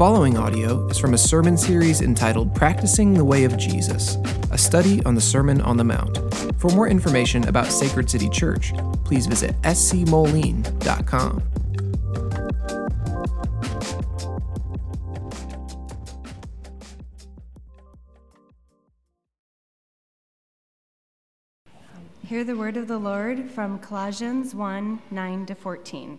following audio is from a sermon series entitled Practicing the Way of Jesus, a study on the Sermon on the Mount. For more information about Sacred City Church, please visit scmoline.com. Hear the word of the Lord from Colossians 1 9 to 14.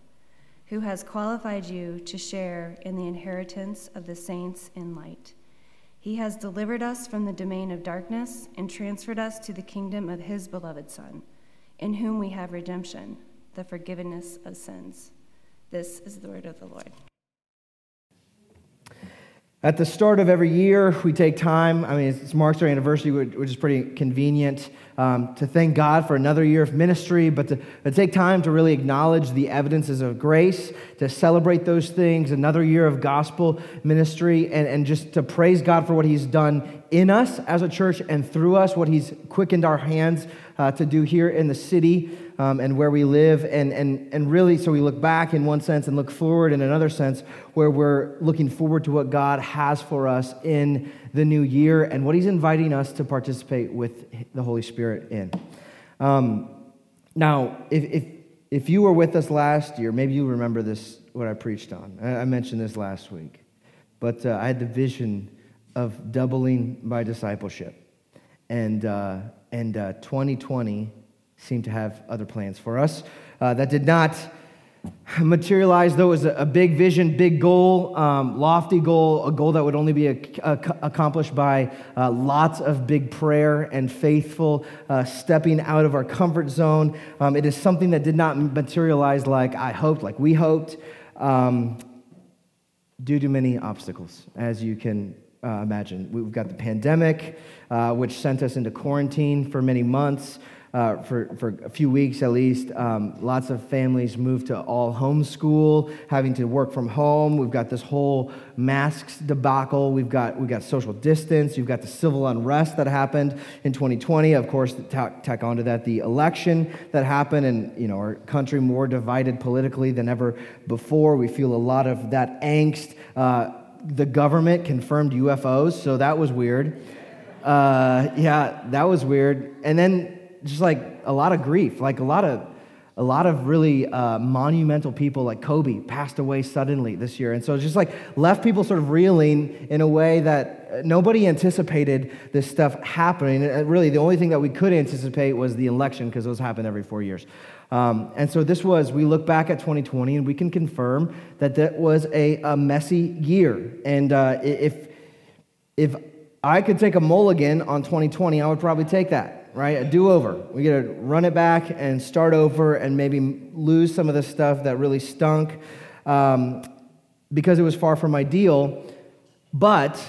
who has qualified you to share in the inheritance of the saints in light. He has delivered us from the domain of darkness and transferred us to the kingdom of his beloved Son, in whom we have redemption, the forgiveness of sins. This is the word of the Lord. At the start of every year, we take time. I mean, it's marks our anniversary, which is pretty convenient um, to thank God for another year of ministry, but to, to, take time to really acknowledge the evidences of grace, to celebrate those things, another year of gospel ministry, and, and just to praise God for what He's done in us as a church and through us, what He's quickened our hands uh, to do here in the city um, and where we live. And, and, and really, so we look back in one sense and look forward in another sense, where we're looking forward to what God has for us in the new year and what He's inviting us to participate with the Holy Spirit in. Um, now, if, if, if you were with us last year, maybe you remember this, what I preached on. I, I mentioned this last week. But uh, I had the vision of doubling my discipleship. And, uh, and uh, 2020 seemed to have other plans for us. Uh, that did not materialize, though it was a, big vision, big goal, um, lofty goal, a goal that would only be a, a, accomplished by uh, lots of big prayer and faithful uh, stepping out of our comfort zone. Um, it is something that did not materialize like I hoped, like we hoped, um, due to many obstacles, as you can uh, imagine. We've got the pandemic, uh, which sent us into quarantine for many months uh, for, for a few weeks at least. Um, lots of families moved to all homeschool, having to work from home. We've got this whole masks debacle. We've got, we've got social distance. You've got the civil unrest that happened in 2020. Of course, tack, tack onto that the election that happened, and you know our country more divided politically than ever before. We feel a lot of that angst. Uh, the government confirmed UFOs, so that was weird. Uh, yeah, that was weird. And then just like a lot of grief, like a lot of a lot of really uh, monumental people like Kobe passed away suddenly this year. And so just like left people sort of reeling in a way that nobody anticipated this stuff happening. And really, the only thing that we could anticipate was the election because those happen every four years. Um, and so this was, we look back at 2020 and we can confirm that that was a, a messy year. And uh, if, if I could take a mulligan on 2020, I would probably take that right? A do over. We get to run it back and start over and maybe lose some of the stuff that really stunk um, because it was far from ideal. But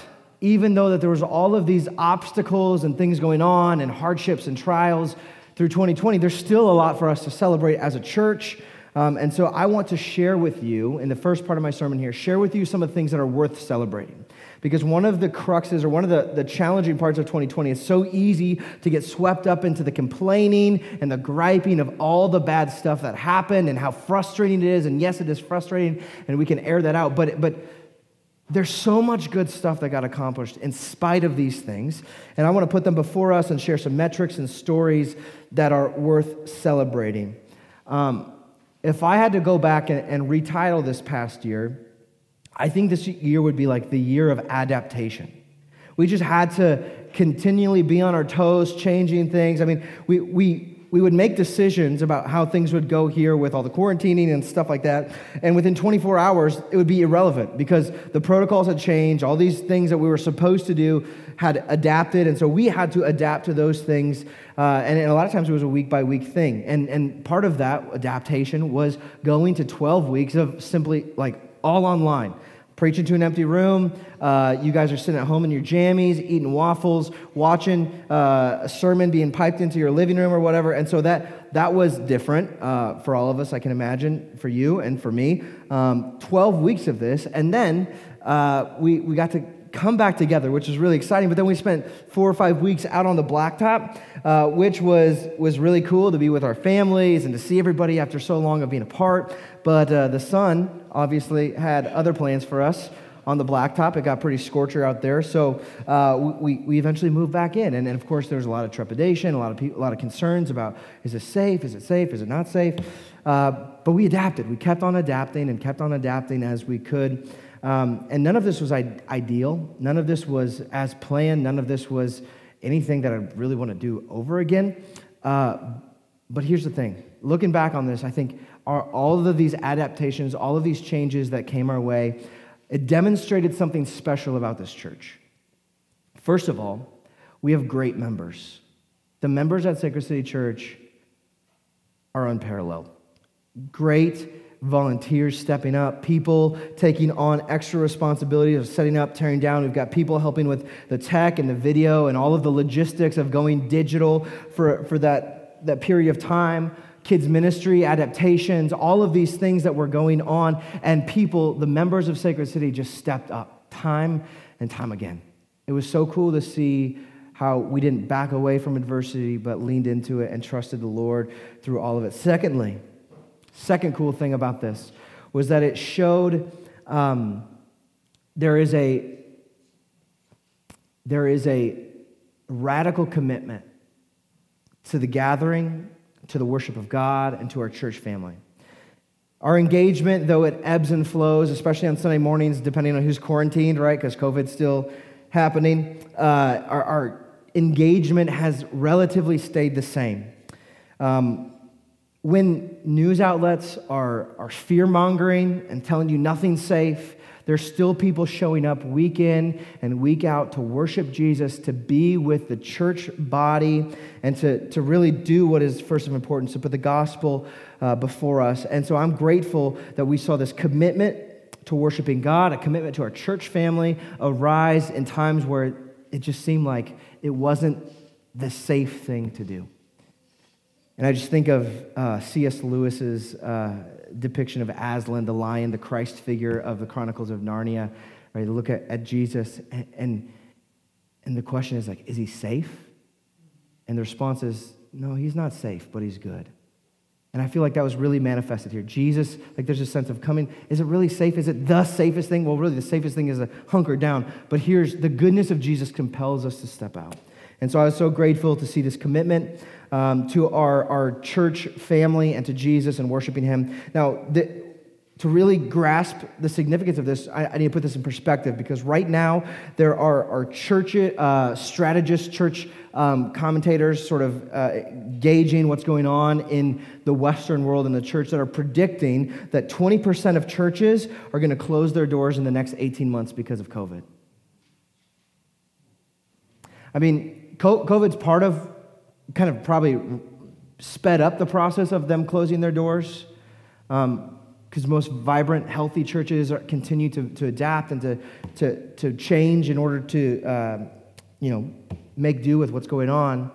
even though that there was all of these obstacles and things going on and hardships and trials through 2020, there's still a lot for us to celebrate as a church. Um, and so I want to share with you, in the first part of my sermon here, share with you some of the things that are worth celebrating. Because one of the cruxes or one of the, the challenging parts of 2020 is so easy to get swept up into the complaining and the griping of all the bad stuff that happened and how frustrating it is. And yes, it is frustrating, and we can air that out. But, but there's so much good stuff that got accomplished in spite of these things. And I want to put them before us and share some metrics and stories that are worth celebrating. Um, if I had to go back and, and retitle this past year, I think this year would be like the year of adaptation. We just had to continually be on our toes, changing things. I mean, we, we, we would make decisions about how things would go here with all the quarantining and stuff like that. And within 24 hours, it would be irrelevant because the protocols had changed. All these things that we were supposed to do had adapted. And so we had to adapt to those things. Uh, and, and a lot of times it was a week by week thing. And, and part of that adaptation was going to 12 weeks of simply like all online preaching to an empty room. Uh, you guys are sitting at home in your jammies, eating waffles, watching uh, a sermon being piped into your living room or whatever. And so that, that was different uh, for all of us, I can imagine, for you and for me. Um, 12 weeks of this. And then uh, we, we got to come back together, which was really exciting. But then we spent four or five weeks out on the blacktop, uh, which was, was really cool to be with our families and to see everybody after so long of being apart. But uh, the sun obviously had other plans for us on the blacktop. It got pretty scorcher out there. So uh, we, we eventually moved back in. And, and of course, there was a lot of trepidation, a lot of, people, a lot of concerns about is it safe? Is it safe? Is it not safe? Uh, but we adapted. We kept on adapting and kept on adapting as we could. Um, and none of this was ideal. None of this was as planned. None of this was anything that I really want to do over again. Uh, but here's the thing looking back on this, I think all of these adaptations, all of these changes that came our way, it demonstrated something special about this church. First of all, we have great members. The members at Sacred City Church are unparalleled. Great volunteers stepping up, people taking on extra responsibility of setting up, tearing down. We've got people helping with the tech and the video and all of the logistics of going digital for, for that, that period of time. Kids' ministry, adaptations, all of these things that were going on. And people, the members of Sacred City, just stepped up time and time again. It was so cool to see how we didn't back away from adversity, but leaned into it and trusted the Lord through all of it. Secondly, Second cool thing about this was that it showed um, there is a there is a radical commitment to the gathering, to the worship of God, and to our church family. Our engagement, though it ebbs and flows, especially on Sunday mornings, depending on who's quarantined, right? Because COVID's still happening, uh, our, our, engagement has relatively stayed the same. Um, when news outlets are, are fear mongering and telling you nothing's safe, there's still people showing up week in and week out to worship Jesus, to be with the church body, and to, to really do what is first of importance, to put the gospel uh, before us. And so I'm grateful that we saw this commitment to worshiping God, a commitment to our church family arise in times where it just seemed like it wasn't the safe thing to do. And I just think of uh, C.S. Lewis's uh, depiction of Aslan, the lion, the Christ figure of the Chronicles of Narnia, right? Look at, at Jesus, and, and, and the question is like, is he safe? And the response is, no, he's not safe, but he's good. And I feel like that was really manifested here. Jesus, like there's a sense of coming. Is it really safe? Is it the safest thing? Well, really, the safest thing is to hunker down. But here's the goodness of Jesus compels us to step out. And so I was so grateful to see this commitment um, to our, our church family and to Jesus and worshiping Him. Now, the, to really grasp the significance of this, I, I, need to put this in perspective because right now there are, are church uh, strategists, church um, commentators sort of uh, gauging what's going on in the Western world and the church that are predicting that 20% of churches are going to close their doors in the next 18 months because of COVID. I mean, COVID's part of kind of probably sped up the process of them closing their doors because um, most vibrant, healthy churches are, continue to, to adapt and to, to, to change in order to, uh, you know, make do with what's going on.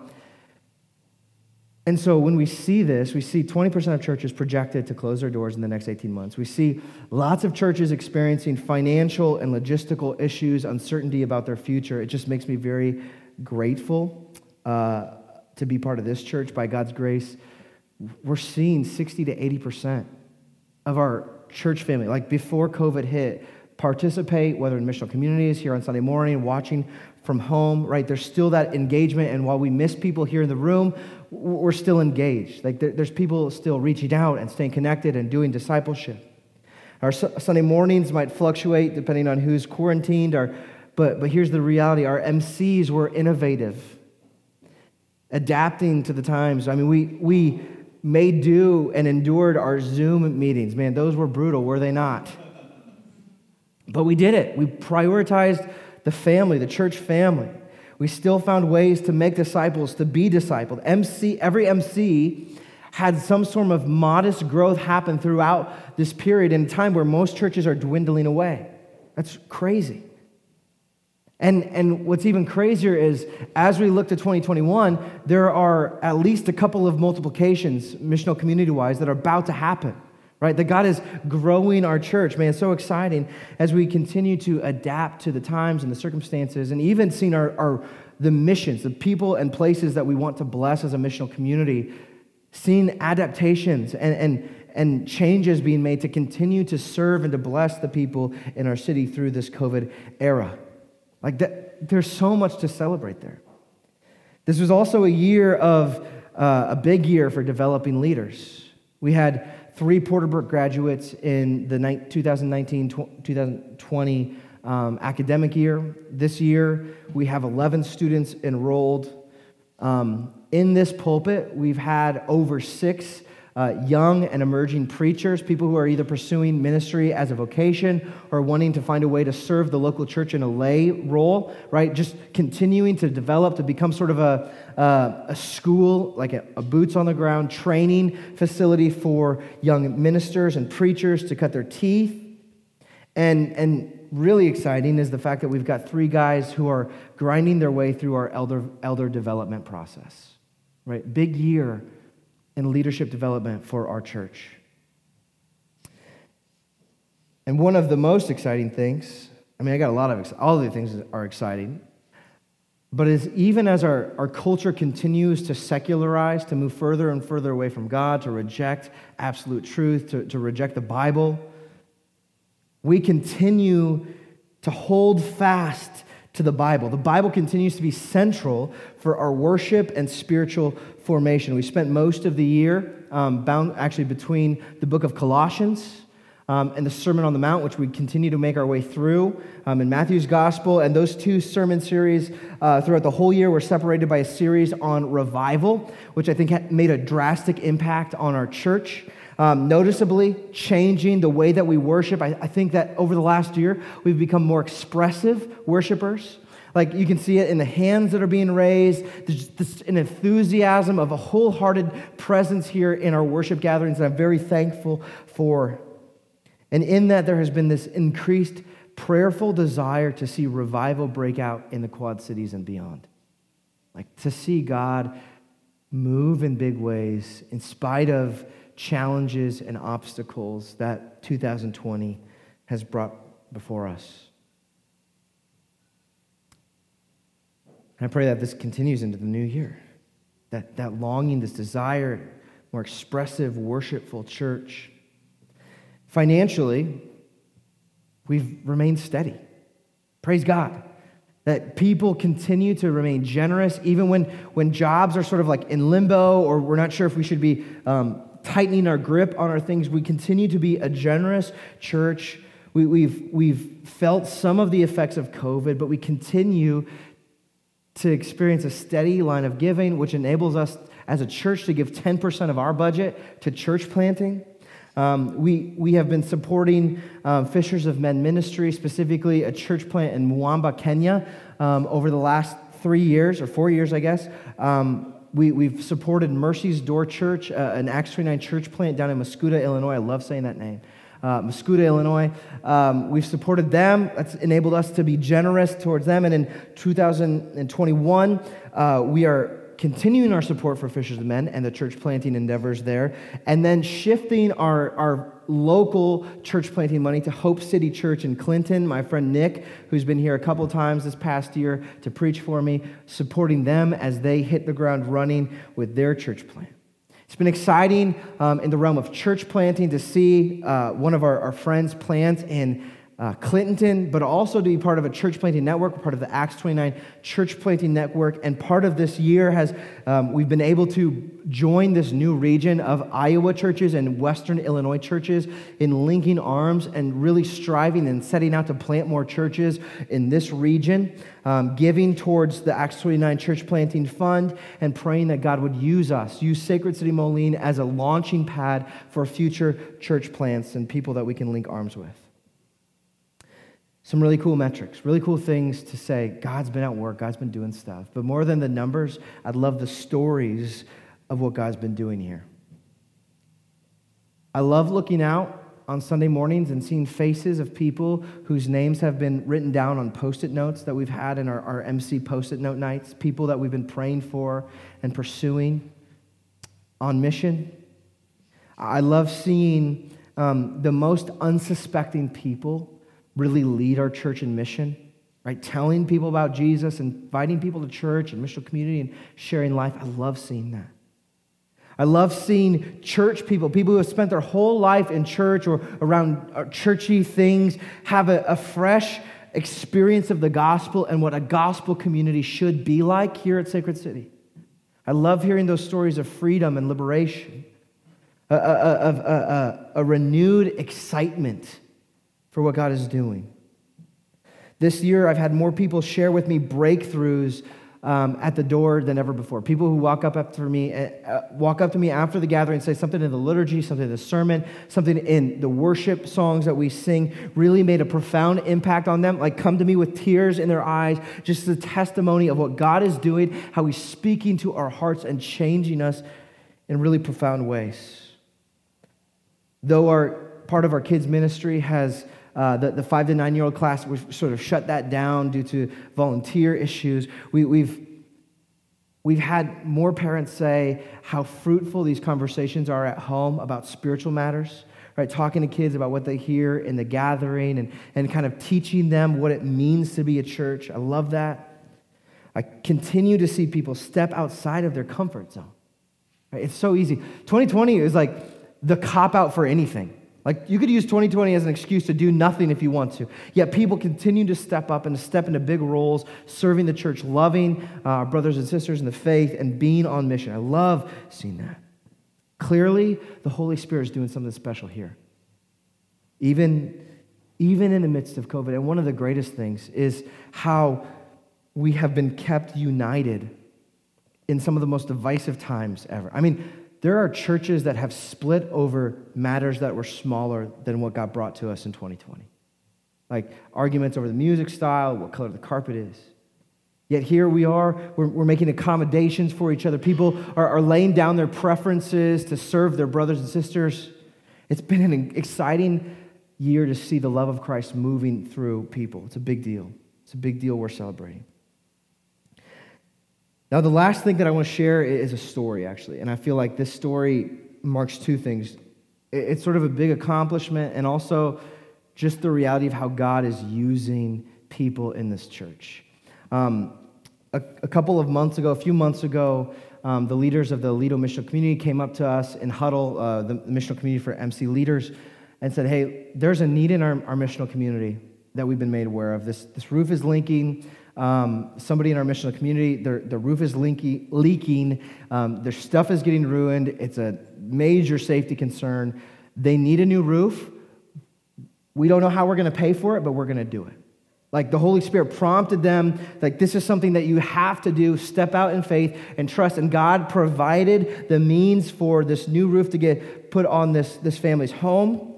And so when we see this, we see 20% of churches projected to close their doors in the next 18 months. We see lots of churches experiencing financial and logistical issues, uncertainty about their future. It just makes me very grateful uh, to be part of this church by God's grace, we're seeing 60 to 80% of our church family, like before COVID hit, participate, whether in missional communities, here on Sunday morning, watching from home, right? There's still that engagement. And while we miss people here in the room, we're still engaged. Like there's people still reaching out and staying connected and doing discipleship. Our Sunday mornings might fluctuate depending on who's quarantined, or, but, but here's the reality our MCs were innovative adapting to the times. I mean, we, we made do and endured our Zoom meetings. Man, those were brutal, were they not? But we did it. We prioritized the family, the church family. We still found ways to make disciples, to be discipled. MC, every MC had some sort of modest growth happen throughout this period in a time where most churches are dwindling away. That's crazy. And, and what's even crazier is as we look to 2021, there are at least a couple of multiplications, missional community wise, that are about to happen, right? That God is growing our church. Man, it's so exciting as we continue to adapt to the times and the circumstances and even seeing our, our the missions, the people and places that we want to bless as a missional community, seeing adaptations and, and, and changes being made to continue to serve and to bless the people in our city through this COVID era. Like that, there's so much to celebrate there. This was also a year of uh, a big year for developing leaders. We had three Porterbrook graduates in the 2019 2020 um, academic year. This year, we have 11 students enrolled. Um, in this pulpit, we've had over six uh, young and emerging preachers, people who are either pursuing ministry as a vocation or wanting to find a way to serve the local church in a lay role, right? Just continuing to develop to become sort of a, uh, a school, like a, a boots on the ground training facility for young ministers and preachers to cut their teeth. And, and really exciting is the fact that we've got three guys who are grinding their way through our elder, elder development process, right? Big year and leadership development for our church. And one of the most exciting things, I mean, I got a lot of, all of the things are exciting, but is even as our, our culture continues to secularize, to move further and further away from God, to reject absolute truth, to, to reject the Bible, we continue to hold fast to the Bible. The Bible continues to be central for our worship and spiritual formation. We spent most of the year um, bound actually between the book of Colossians um, and the Sermon on the Mount, which we continue to make our way through um, in Matthew's Gospel. And those two sermon series uh, throughout the whole year were separated by a series on revival, which I think made a drastic impact on our church. Um, noticeably changing the way that we worship. I, I think that over the last year, we've become more expressive worshipers. Like you can see it in the hands that are being raised. There's an enthusiasm of a wholehearted presence here in our worship gatherings that I'm very thankful for. And in that, there has been this increased prayerful desire to see revival break out in the Quad Cities and beyond. Like to see God move in big ways in spite of challenges and obstacles that 2020 has brought before us. And I pray that this continues into the new year. That, that longing, this desire, more expressive, worshipful church. Financially, we've remained steady. Praise God. That people continue to remain generous, even when, when jobs are sort of like in limbo or we're not sure if we should be um, tightening our grip on our things. We continue to be a generous church. We, we've, we've felt some of the effects of COVID, but we continue to experience a steady line of giving, which enables us as a church to give 10% of our budget to church planting. Um, we, we have been supporting um, Fishers of Men Ministry, specifically a church plant in Mwamba, Kenya, um, over the last three years, or four years, I guess. Um, we, we've supported Mercy's Door Church, uh, an Acts 29 church plant down in Mascoutah, Illinois. I love saying that name uh, Mascoutah, Illinois. Um, we've supported them. That's enabled us to be generous towards them. And in 2021, uh, we are continuing our support for Fishers of Men and the church planting endeavors there, and then shifting our, our local church planting money to Hope City Church in Clinton. My friend Nick, who's been here a couple times this past year to preach for me, supporting them as they hit the ground running with their church plant. It's been exciting um, in the realm of church planting to see uh, one of our, our friends plant in uh, Clinton, but also to be part of a church planting network, part of the Acts 29 church planting network. And part of this year has, um, we've been able to join this new region of Iowa churches and Western Illinois churches in linking arms and really striving and setting out to plant more churches in this region, um, giving towards the Acts 29 church planting fund and praying that God would use us, use Sacred City Moline as a launching pad for future church plants and people that we can link arms with some really cool metrics, really cool things to say. God's been at work, God's been doing stuff. But more than the numbers, I'd love the stories of what God's been doing here. I love looking out on Sunday mornings and seeing faces of people whose names have been written down on post it notes that we've had in our, our MC post it note nights, people that we've been praying for and pursuing on mission. I love seeing um, the most unsuspecting people really lead our church in mission, right? Telling people about Jesus, and inviting people to church and missional community and sharing life. I love seeing that. I love seeing church people, people who have spent their whole life in church or around uh, churchy things, have a, a fresh experience of the gospel and what a gospel community should be like here at Sacred City. I love hearing those stories of freedom and liberation, of a, a, a, renewed excitement for what God is doing. This year, I've had more people share with me breakthroughs um, at the door than ever before. People who walk up after me, uh, walk up to me after the gathering and say something in the liturgy, something in the sermon, something in the worship songs that we sing really made a profound impact on them. Like come to me with tears in their eyes, just the testimony of what God is doing, how He's speaking to our hearts and changing us in really profound ways. Though our part of our kids' ministry has uh, the, the five to nine year old class, we've sort of shut that down due to volunteer issues. We, we've, we've had more parents say how fruitful these conversations are at home about spiritual matters, right? Talking to kids about what they hear in the gathering and, and kind of teaching them what it means to be a church. I love that. I continue to see people step outside of their comfort zone. Right? It's so easy. 2020 is like the cop out for anything. Like you could use 2020 as an excuse to do nothing if you want to. Yet people continue to step up and to step into big roles, serving the church, loving uh, brothers and sisters in the faith, and being on mission. I love seeing that. Clearly, the Holy Spirit is doing something special here. Even, even in the midst of COVID. And one of the greatest things is how we have been kept united in some of the most divisive times ever. I mean, there are churches that have split over matters that were smaller than what God brought to us in 2020. Like arguments over the music style, what color the carpet is. Yet here we are, we're, we're making accommodations for each other. People are, are laying down their preferences to serve their brothers and sisters. It's been an exciting year to see the love of Christ moving through people. It's a big deal. It's a big deal we're celebrating. Now, the last thing that I want to share is a story, actually. And I feel like this story marks two things it's sort of a big accomplishment, and also just the reality of how God is using people in this church. Um, a, a, couple of months ago, a few months ago, um, the leaders of the Lido Missional Community came up to us in Huddle, uh, the missional community for MC leaders, and said, Hey, there's a need in our, our missional community that we've been made aware of. This, this roof is leaking. Um, somebody in our missional community, their, their roof is leaky, leaking, um, their stuff is getting ruined. It's a major safety concern. They need a new roof. We don't know how we're going to pay for it, but we're going to do it. Like the Holy Spirit prompted them, like, this is something that you have to do. Step out in faith and trust. And God provided the means for this new roof to get put on this, this family's home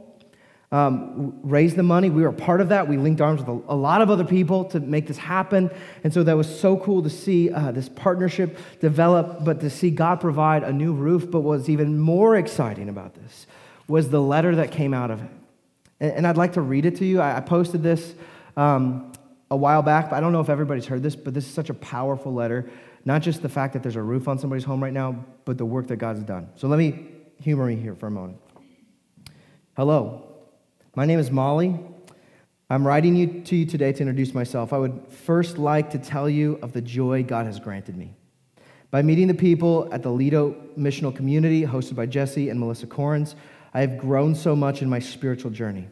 um, raised the money. We were part of that. We linked arms with a, a, lot of other people to make this happen. And so that was so cool to see uh, this partnership develop, but to see God provide a new roof. But what's even more exciting about this was the letter that came out of it. And, and I'd like to read it to you. I, I posted this um, a while back, but I don't know if everybody's heard this, but this is such a powerful letter. Not just the fact that there's a roof on somebody's home right now, but the work that God's done. So let me humor me here for a moment. Hello. My name is Molly. I'm writing you, to you today to introduce myself. I would first like to tell you of the joy God has granted me. By meeting the people at the Lido Missional Community, hosted by Jesse and Melissa Corns, I have grown so much in my spiritual journey.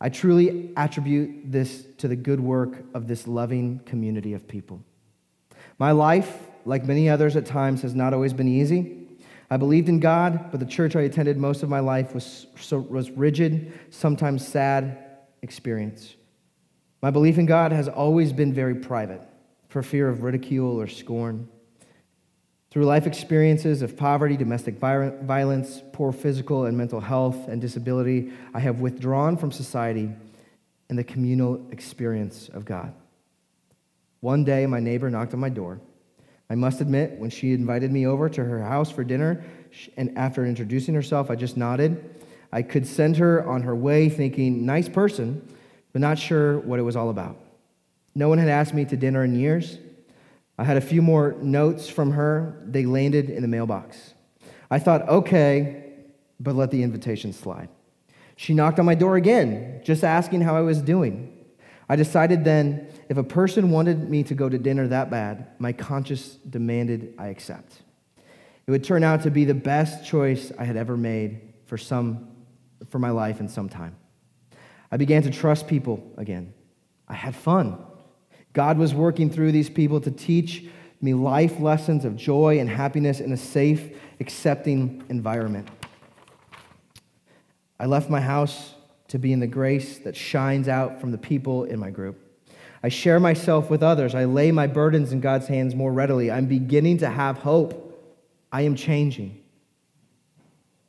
I truly attribute this to the good work of this loving community of people. My life, like many others at times, has not always been easy. I believed in God, but the church I attended most of my life was, so, was rigid, sometimes sad experience. My belief in God has always been very private, for fear of ridicule or scorn. Through life experiences of poverty, domestic violence, poor physical and mental health, and disability, I have withdrawn from society and the communal experience of God. One day, my neighbor knocked on my door. I must admit, when she invited me over to her house for dinner, and after introducing herself, I just nodded. I could send her on her way thinking, nice person, but not sure what it was all about. No one had asked me to dinner in years. I had a few more notes from her. They landed in the mailbox. I thought, okay, but let the invitation slide. She knocked on my door again, just asking how I was doing. I decided then if a person wanted me to go to dinner that bad, my conscience demanded I accept. It would turn out to be the best choice I had ever made for, some, for my life in some time. I began to trust people again. I had fun. God was working through these people to teach me life lessons of joy and happiness in a safe, accepting environment. I left my house to be in the grace that shines out from the people in my group. I share myself with others. I lay my burdens in God's hands more readily. I'm beginning to have hope. I am changing.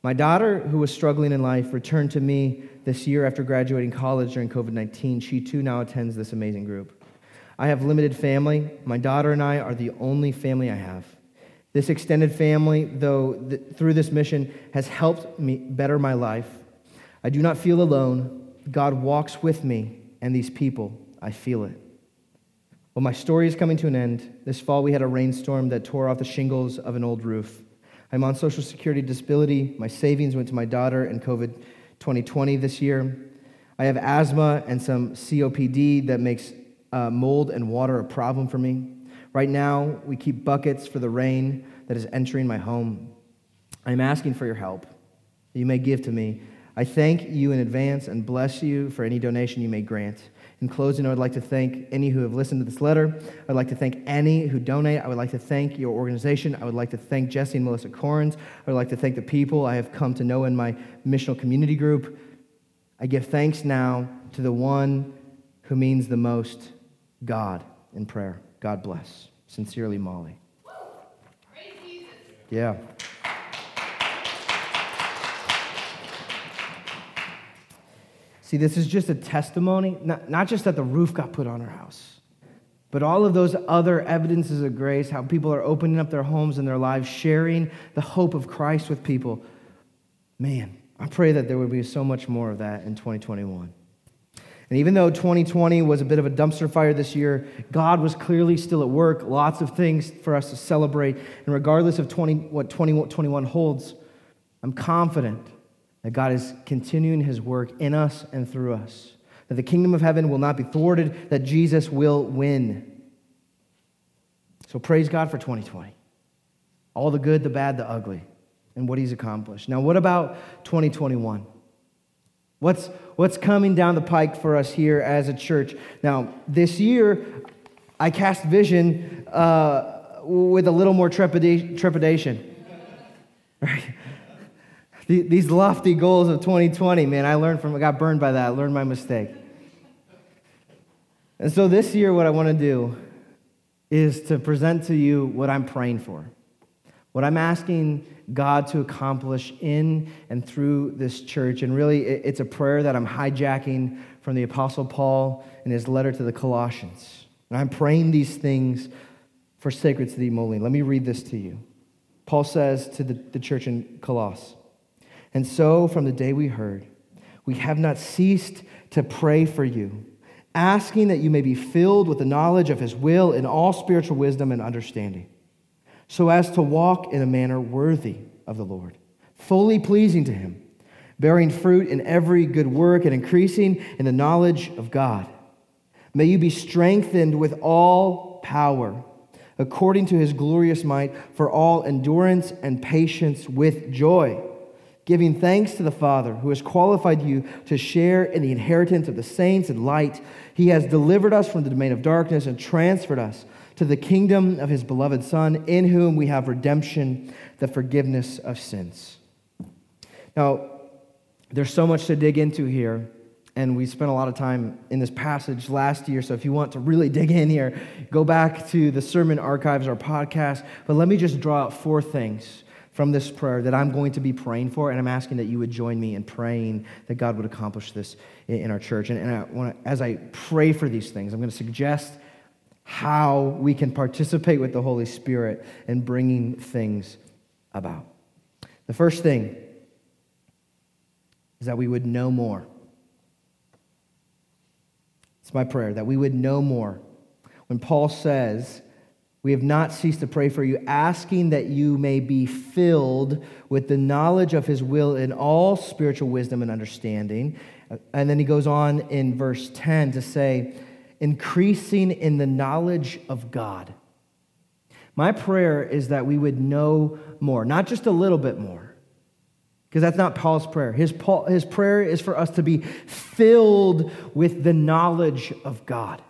My daughter, who was struggling in life, returned to me this year after graduating college during COVID 19. She too now attends this amazing group. I have limited family. My daughter and I are the only family I have. This extended family, though, th- through this mission, has helped me better my life. I do not feel alone. God walks with me and these people. I feel it. Well, my story is coming to an end. This fall, we had a rainstorm that tore off the shingles of an old roof. I'm on Social Security disability. My savings went to my daughter and COVID 2020 this year. I have asthma and some COPD that makes uh, mold and water a problem for me. Right now, we keep buckets for the rain that is entering my home. I'm asking for your help. You may give to me. I thank you in advance and bless you for any donation you may grant. In closing, I would like to thank any who have listened to this letter. I would like to thank any who donate. I would like to thank your organization. I would like to thank Jesse and Melissa Corns. I would like to thank the people I have come to know in my missional community group. I give thanks now to the one who means the most God in prayer. God bless. Sincerely, Molly. Yeah. See, this is just a testimony, not, not just that the roof got put on our house, but all of those other evidences of grace, how people are opening up their homes and their lives, sharing the hope of Christ with people. Man, I pray that there would be so much more of that in 2021. And even though 2020 was a bit of a dumpster fire this year, God was clearly still at work. Lots of things for us to celebrate. And regardless of 20, what 2021 holds, I'm confident that God is continuing his work in us and through us. That the kingdom of heaven will not be thwarted, that Jesus will win. So praise God for 2020. All the good, the bad, the ugly, and what he's accomplished. Now, what about 2021? What's, what's coming down the pike for us here as a church? Now, this year, I cast vision uh, with a little more trepidation. Right? These lofty goals of 2020, man, I learned from, I got burned by that. I learned my mistake. And so this year, what I want to do is to present to you what I'm praying for. What I'm asking God to accomplish in and through this church. And really, it's a prayer that I'm hijacking from the Apostle Paul in his letter to the Colossians. And I'm praying these things for Sacred City Moline. Let me read this to you. Paul says to the, the church in Colossae, And so from the day we heard, we have not ceased to pray for you, asking that you may be filled with the knowledge of his will in all spiritual wisdom and understanding so as to walk in a manner worthy of the Lord, fully pleasing to Him, bearing fruit in every good work and increasing in the knowledge of God. May you be strengthened with all power, according to His glorious might, for all endurance and patience with joy, giving thanks to the Father who has qualified you to share in the inheritance of the saints in light. He has delivered us from the domain of darkness and transferred us to the kingdom of his beloved Son, in whom we have redemption, the forgiveness of sins. Now, there's so much to dig into here, and we spent a lot of time in this passage last year. So if you want to really dig in here, go back to the sermon archives, our podcast. But let me just draw out four things from this prayer that I'm going to be praying for, and I'm asking that you would join me in praying that God would accomplish this in our church. And, and I wanna, as I pray for these things, I'm going to suggest how we can participate with the Holy Spirit in bringing things about. The first thing is is that we would know more. It's my prayer that we would know more. When Paul says, We have not ceased to pray for you, asking that you may be filled with the knowledge of his will in all spiritual wisdom and understanding. Uh, and then he goes on in verse 10 to say, increasing in the knowledge of God. My prayer is that we would know more, not just a little bit more, because that's not Paul's prayer. His, Paul, his prayer is for us to be filled with the knowledge of God.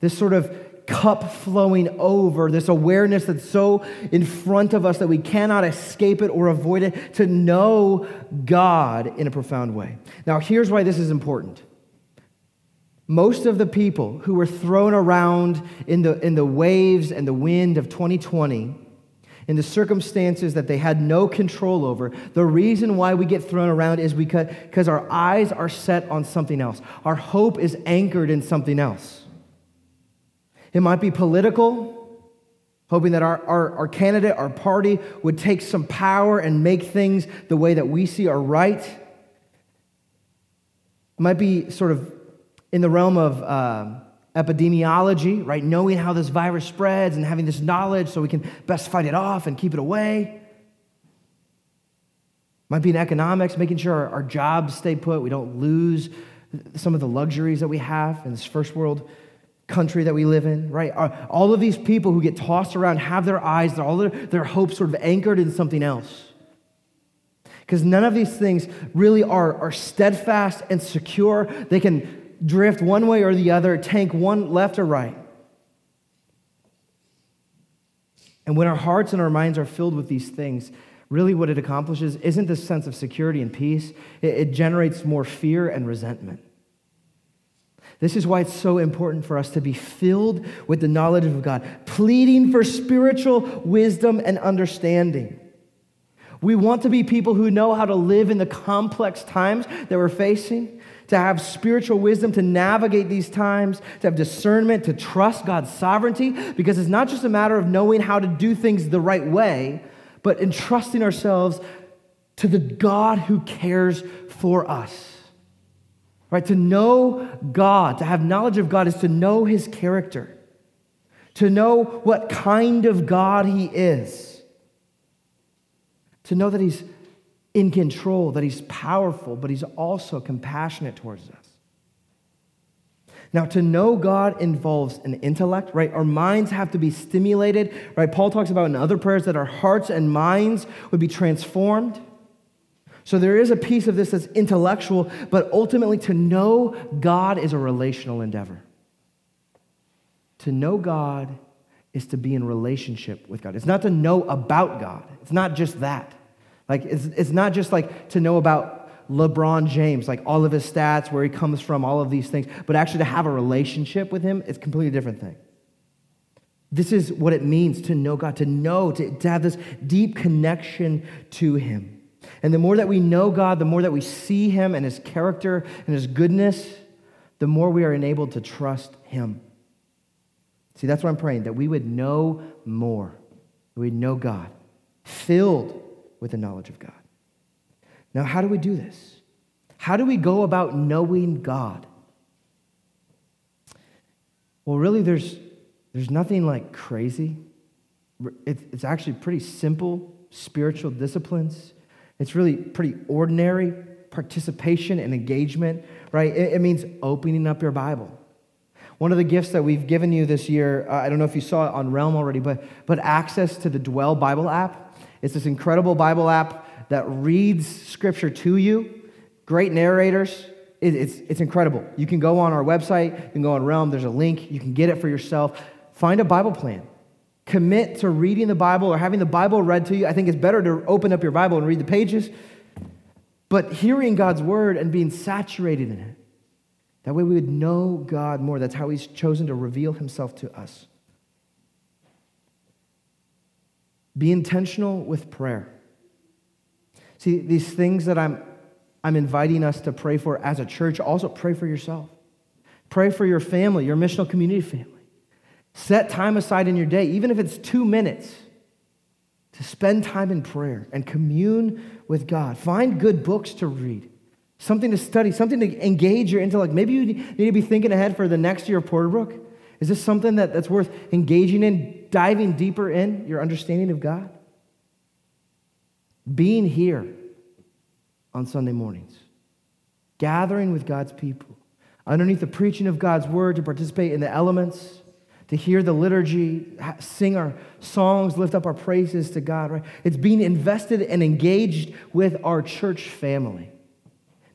This sort of cup flowing over, this awareness that's so in front of us that we cannot escape it or avoid it, to know God in a profound way. Now, here's why this is important most of the people who were thrown around in the, in the waves and the wind of 2020, in the circumstances that they had no control over, the reason why we get thrown around is because, because our eyes are set on something else. Our hope is anchored in something else. It might be political, hoping that our, our, our candidate, our party, would take some power and make things the way that we see are right. It might be sort of in the realm of uh, epidemiology, right? Knowing how this virus spreads and having this knowledge so we can best fight it off and keep it away. Might be in economics, making sure our, our jobs stay put, we don't lose some of the luxuries that we have in this first world country that we live in, right? All of these people who get tossed around have their eyes, all their, their hopes sort of anchored in something else. Because none of these things really are, are steadfast and secure. They can drift one way or the other, tank one left or right. And when our hearts and our minds are filled with these things, really what it accomplishes isn't this sense of security and peace, it, it generates more fear and resentment. This is why it's so important for us to be filled with the knowledge of God, pleading for spiritual wisdom and understanding. We want to be people who know how to live in the complex times that we're facing to have spiritual wisdom to navigate these times, to have discernment, to trust God's sovereignty, because it's not just a matter of knowing how to do things the right way, but entrusting ourselves to the God who cares for us. Right? To know God, to have knowledge of God, is to know his character, to know what kind of God he is, to know that he's in control, that he's powerful, but he's also compassionate towards us. Now, to know God involves an intellect, right? Our minds have to be stimulated, right? Paul talks about in other prayers that our hearts and minds would be transformed. So there is a piece of this that's intellectual, but ultimately to know God is a relational endeavor. To know God is to be in relationship with God. It's not to know about God, it's not just that. Like, it's, it's not just like to know about LeBron James, like all of his stats, where he comes from, all of these things, but actually to have a relationship with him, it's a completely different thing. This is what it means to know God, to know, to, to have this deep connection to him. And the more that we know God, the more that we see him and his character and his goodness, the more we are enabled to trust him. See, that's what I'm praying, that we would know more, we'd know God, filled with the knowledge of God. Now, how do we do this? How do we go about knowing God? Well, really, there's, there's nothing like crazy. It's actually pretty simple spiritual disciplines. It's really pretty ordinary participation and engagement, right? It, means opening up your Bible. One of the gifts that we've given you this year, uh, I don't know if you saw it on Realm already, but, but access to the Dwell Bible app. It's this incredible Bible app that reads scripture to you. Great narrators. It, it's, it's incredible. You can go on our website, you can go on Realm, there's a link, you can get it for yourself. Find a Bible plan. Commit to reading the Bible or having the Bible read to you. I think it's better to open up your Bible and read the pages, but hearing God's word and being saturated in it. That way we would know God more. That's how He's chosen to reveal Himself to us. Be intentional with prayer. See, these things that I'm, I'm inviting us to pray for as a church, also pray for yourself. Pray for your family, your missional community family. Set time aside in your day, even if it's two minutes, to spend time in prayer and commune with God. Find good books to read, something to study, something to engage your intellect. Maybe you need to be thinking ahead for the next year of Porterbrook. Is this something that, that's worth engaging in, diving deeper in your understanding of God? Being here on Sunday mornings, gathering with God's people, underneath the preaching of God's word to participate in the elements to hear the liturgy, sing our songs, lift up our praises to God, right? It's being invested and engaged with our church family.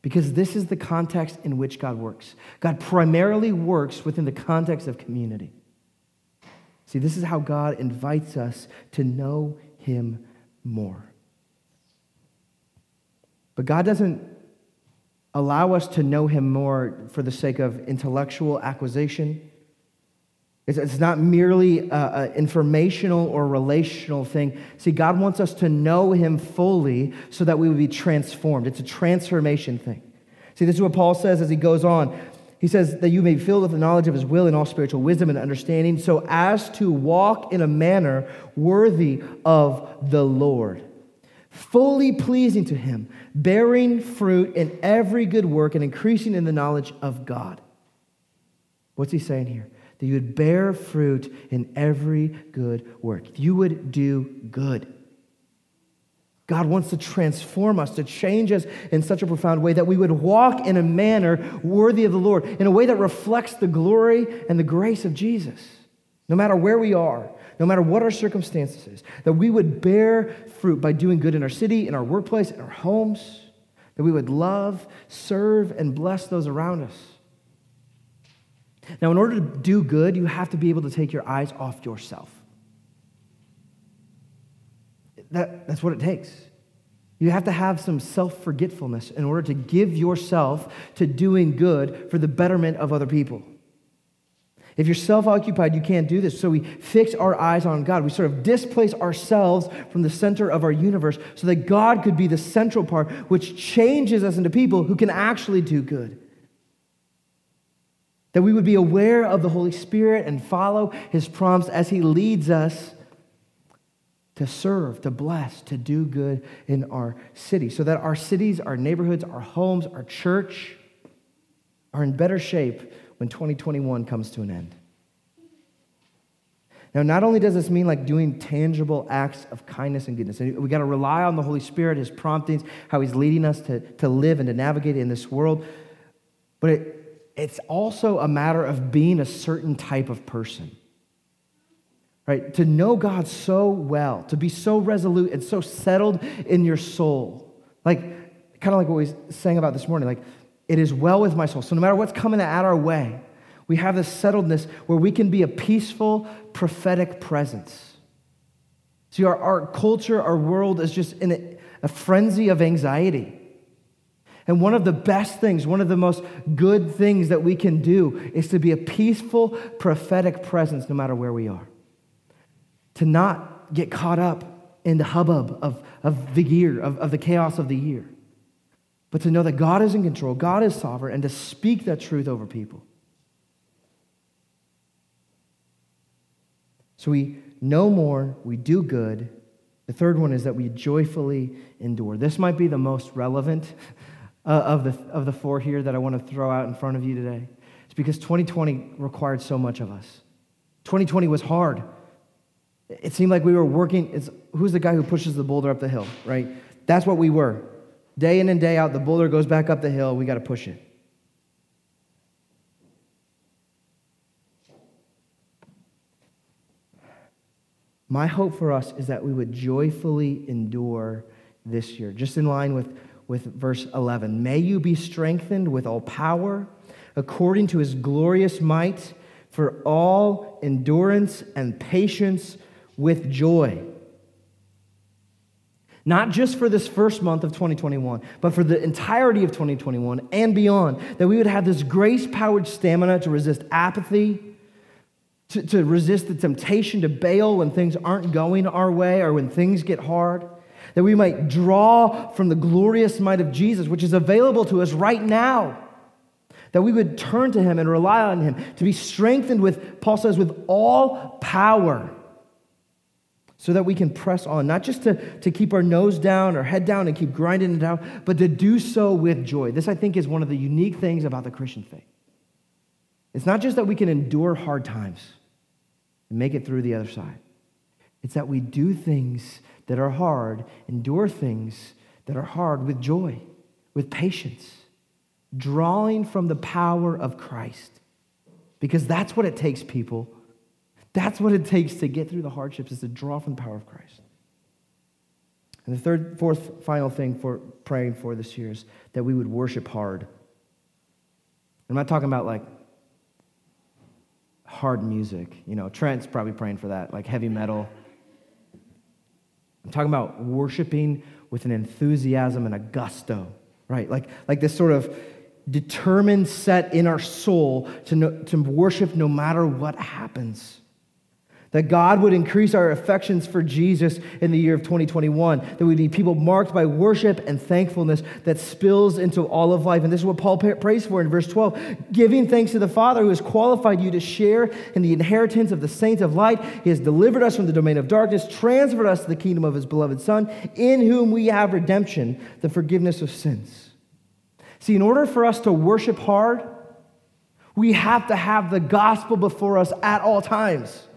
Because this is the context in which God works. God primarily works within the context of community. See, this is how God invites us to know Him more. But God doesn't allow us to know Him more for the sake of intellectual acquisition it's, not merely an informational or relational thing. See, God wants us to know Him fully so that we would be transformed. It's a transformation thing. See, this is what Paul says as he goes on. He says that you may be filled with the knowledge of His will and all spiritual wisdom and understanding, so as to walk in a manner worthy of the Lord, fully pleasing to Him, bearing fruit in every good work and increasing in the knowledge of God. What's he saying here? That you would bear fruit in every good work. You would do good. God wants to transform us, to change us in such a profound way that we would walk in a manner worthy of the Lord, in a way that reflects the glory and the grace of Jesus, no matter where we are, no matter what our circumstances is, that we would bear fruit by doing good in our city, in our workplace, in our homes, that we would love, serve, and bless those around us. Now, in order to do good, you have to be able to take your eyes off yourself. That, that's what it takes. You have to have some self forgetfulness in order to give yourself to doing good for the betterment of other people. If you're self occupied, you can't do this. So we fix our eyes on God. We sort of displace ourselves from the center of our universe so that God could be the central part, which changes us into people who can actually do good. That we would be aware of the Holy Spirit and follow his prompts as he leads us to serve, to bless, to do good in our city, so that our cities, our neighborhoods, our homes, our church are in better shape when 2021 comes to an end. Now, not only does this mean like doing tangible acts of kindness and goodness, we got to rely on the Holy Spirit, His promptings, how He's leading us to, to live and to navigate in this world, but it, it's also a matter of being a certain type of person. Right? To know God so well, to be so resolute and so settled in your soul. Like, kind of like what we sang about this morning, like, it is well with my soul. So no matter what's coming at our way, we have this settledness where we can be a peaceful, prophetic presence. See, our, our culture, our world is just in a, a frenzy of anxiety. And one of the best things, one of the most good things that we can do is to be a peaceful, prophetic presence no matter where we are. To not get caught up in the hubbub of, of the year, of, of the chaos of the year, but to know that God is in control, God is sovereign, and to speak that truth over people. So we know more, we do good. The third one is that we joyfully endure. This might be the most relevant uh, of, the, of the four here that I want to throw out in front of you today. It's because 2020 required so much of us. 2020 was hard. It seemed like we were working. It's, who's the guy who pushes the boulder up the hill, right? That's what we were. Day in and day out, the boulder goes back up the hill. We got to push it. My hope for us is that we would joyfully endure this year, just in line with with verse 11. May you be strengthened with all power according to his glorious might for all endurance and patience with joy. Not just for this first month of 2021, but for the entirety of 2021 and beyond, that we would have this grace powered stamina to resist apathy, to, to resist the temptation to bail when things aren't going our way or when things get hard that we might draw from the glorious might of Jesus, which is available to us right now. That we would turn to him and rely on him to be strengthened with, Paul says, with all power. so that we can press on, not just to, to keep our nose down or head down and keep grinding it out, but to do so with joy. This, I think, is one of the unique things about the Christian faith. It's not just that we can endure hard times and make it through the other side, it's that we do things that are hard, endure things that are hard with joy, with patience, drawing from the power of Christ. Because that's what it takes, people that's what it takes to get through the hardships is to draw from the power of Christ. And the third, fourth, final thing for praying for this year is that we would worship hard. I'm not talking about like hard music. You know, Trent's probably praying for that, like heavy metal. I'm talking about worshiping with an enthusiasm and a gusto, right? Like, like this sort of determined set in our soul to, no, to worship no matter what happens that God would increase our affections for Jesus in the year of 2021, that we'd be people marked by worship and thankfulness that spills into all of life. And this is what Paul prays for in verse 12 giving thanks to the Father who has qualified you to share in the inheritance of the saints of light. He has delivered us from the domain of darkness, transferred us to the kingdom of his beloved Son, in whom we have redemption, the forgiveness of sins. See, in order for us to worship hard, we have to have the gospel before us at all times.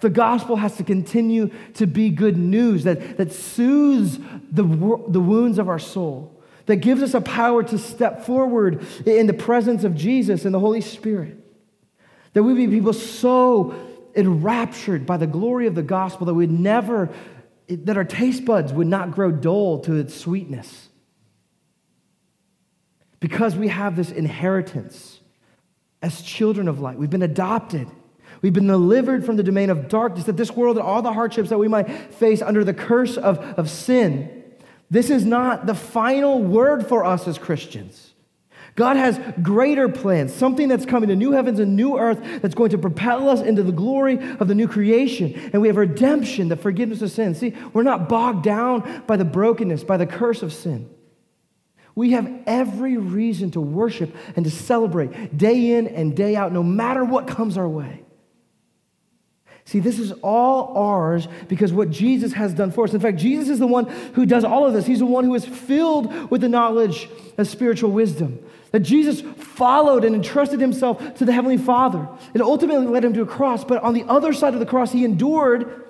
The gospel has to continue to be good news that, that soothes the, the wounds of our soul, that gives us a power to step forward in the presence of Jesus and the Holy Spirit. That we be people so enraptured by the glory of the gospel that we'd never, that our taste buds would not grow dull to its sweetness. Because we have this inheritance as children of light, we've been adopted. We've been delivered from the domain of darkness, that this world and all the hardships that we might face under the curse of, of sin, this is not the final word for us as Christians. God has greater plans, something that's coming, a new heavens and new earth that's going to propel us into the glory of the new creation. And we have redemption, the forgiveness of sin. See, we're not bogged down by the brokenness, by the curse of sin. We have every reason to worship and to celebrate day in and day out, no matter what comes our way. See, this is all ours because what Jesus has done for us. In fact, Jesus is the one who does all of this. He's the one who is filled with the knowledge of spiritual wisdom. That Jesus followed and entrusted himself to the Heavenly Father. It ultimately led him to a cross, but on the other side of the cross, he endured.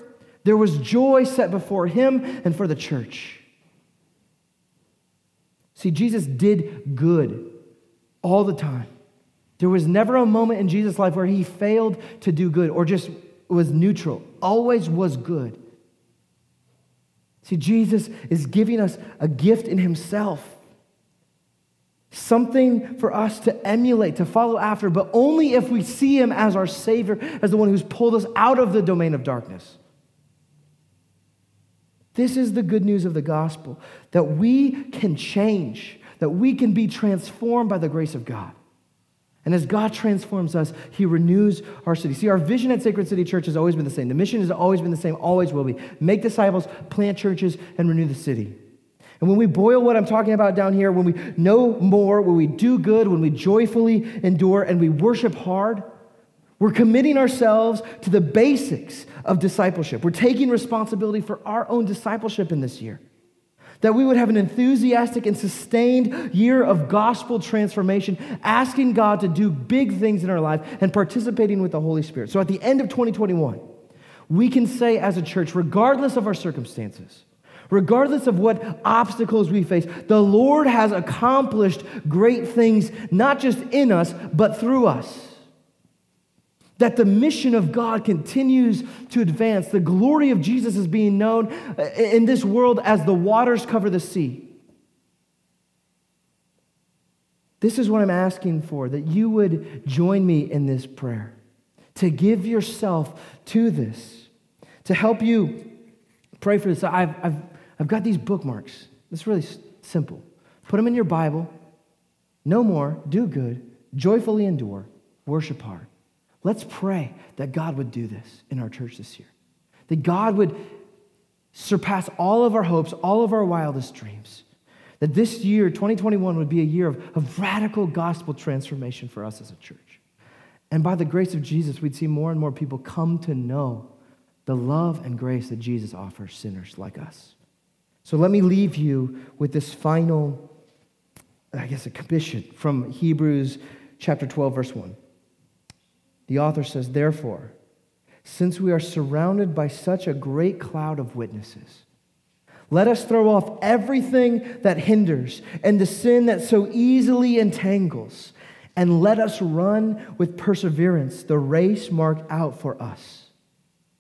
There was joy set before him and for the church. See, Jesus did good all the time. There was never a moment in Jesus' life where he failed to do good or just was neutral, always was good. See, Jesus is giving us a gift in himself. Something for us to emulate, to follow after, but only if we see him as our Savior, as the one who's pulled us out of the domain of darkness. This is the good news of the gospel that we can change, that we can be transformed by the grace of God. And as God transforms us, He renews our city. See, our vision at Sacred City Church has always been the same. The mission has always been the same, always will be. Make disciples, plant churches, and renew the city. And when we boil what I'm talking about down here, when we know more, when we do good, when we joyfully endure, and we worship hard, we're committing ourselves to the basics of discipleship. We're taking responsibility for our own discipleship in this year that we would have an enthusiastic and sustained year of gospel transformation, asking God to do big things in our life and participating with the Holy Spirit. So at the end of 2021, we can say as a church, regardless of our circumstances, regardless of what obstacles we face, the Lord has accomplished great things, not just in us, but through us that the mission of God continues to advance. The glory of Jesus is being known uh, in this world as the waters cover the sea. This is what I'm asking for that you would join me in this prayer, to give yourself to this, to help you pray for this. I've, I've, I've got these bookmarks. It's really simple. Put them in your Bible. Know more, do good, joyfully endure, worship hard. Let's pray that God would do this in our church this year. That God would surpass all of our hopes, all of our wildest dreams. That this year, 2021, would be a year of, of radical gospel transformation for us as a church. And by the grace of Jesus, we'd see more and more people come to know the love and grace that Jesus offers sinners like us. So let me leave you with this final, I guess, a commission from Hebrews chapter 12, verse 1. The author says, Therefore, since we are surrounded by such a great cloud of witnesses, let us throw off everything that hinders and the sin that so easily entangles, and let us run with perseverance the race marked out for us.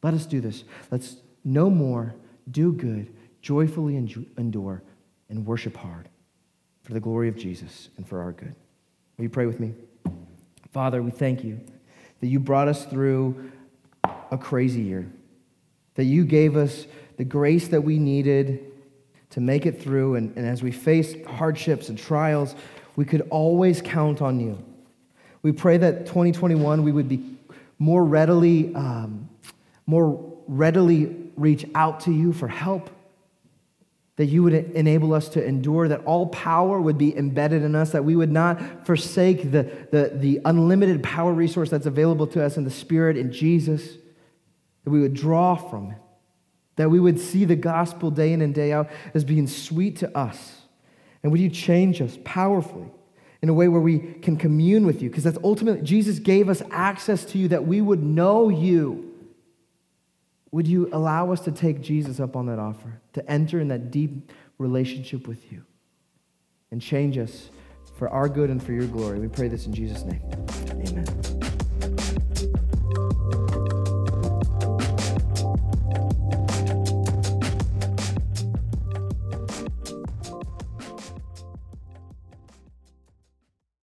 Let us do this. Let's know more do good, joyfully endure, and worship hard for the glory of Jesus and for our good. Will you pray with me? Father, we thank you that you brought us through a crazy year, that you gave us the grace that we needed to make it through. And, and as we face hardships and trials, we could always count on you. We pray that 2021 we would be more readily, um, more readily reach out to you for help that you would enable us to endure, that all power would be embedded in us, that we would not forsake the, the, the unlimited power resource that's available to us in the Spirit in Jesus, that we would draw from it, that we would see the gospel day in and day out as being sweet to us. And would you change us powerfully in a way where we can commune with you? Because that's ultimately, Jesus gave us access to you that we would know you would you allow us to take Jesus up on that offer, to enter in that deep relationship with you and change us for our good and for your glory? We pray this in Jesus' name. Amen.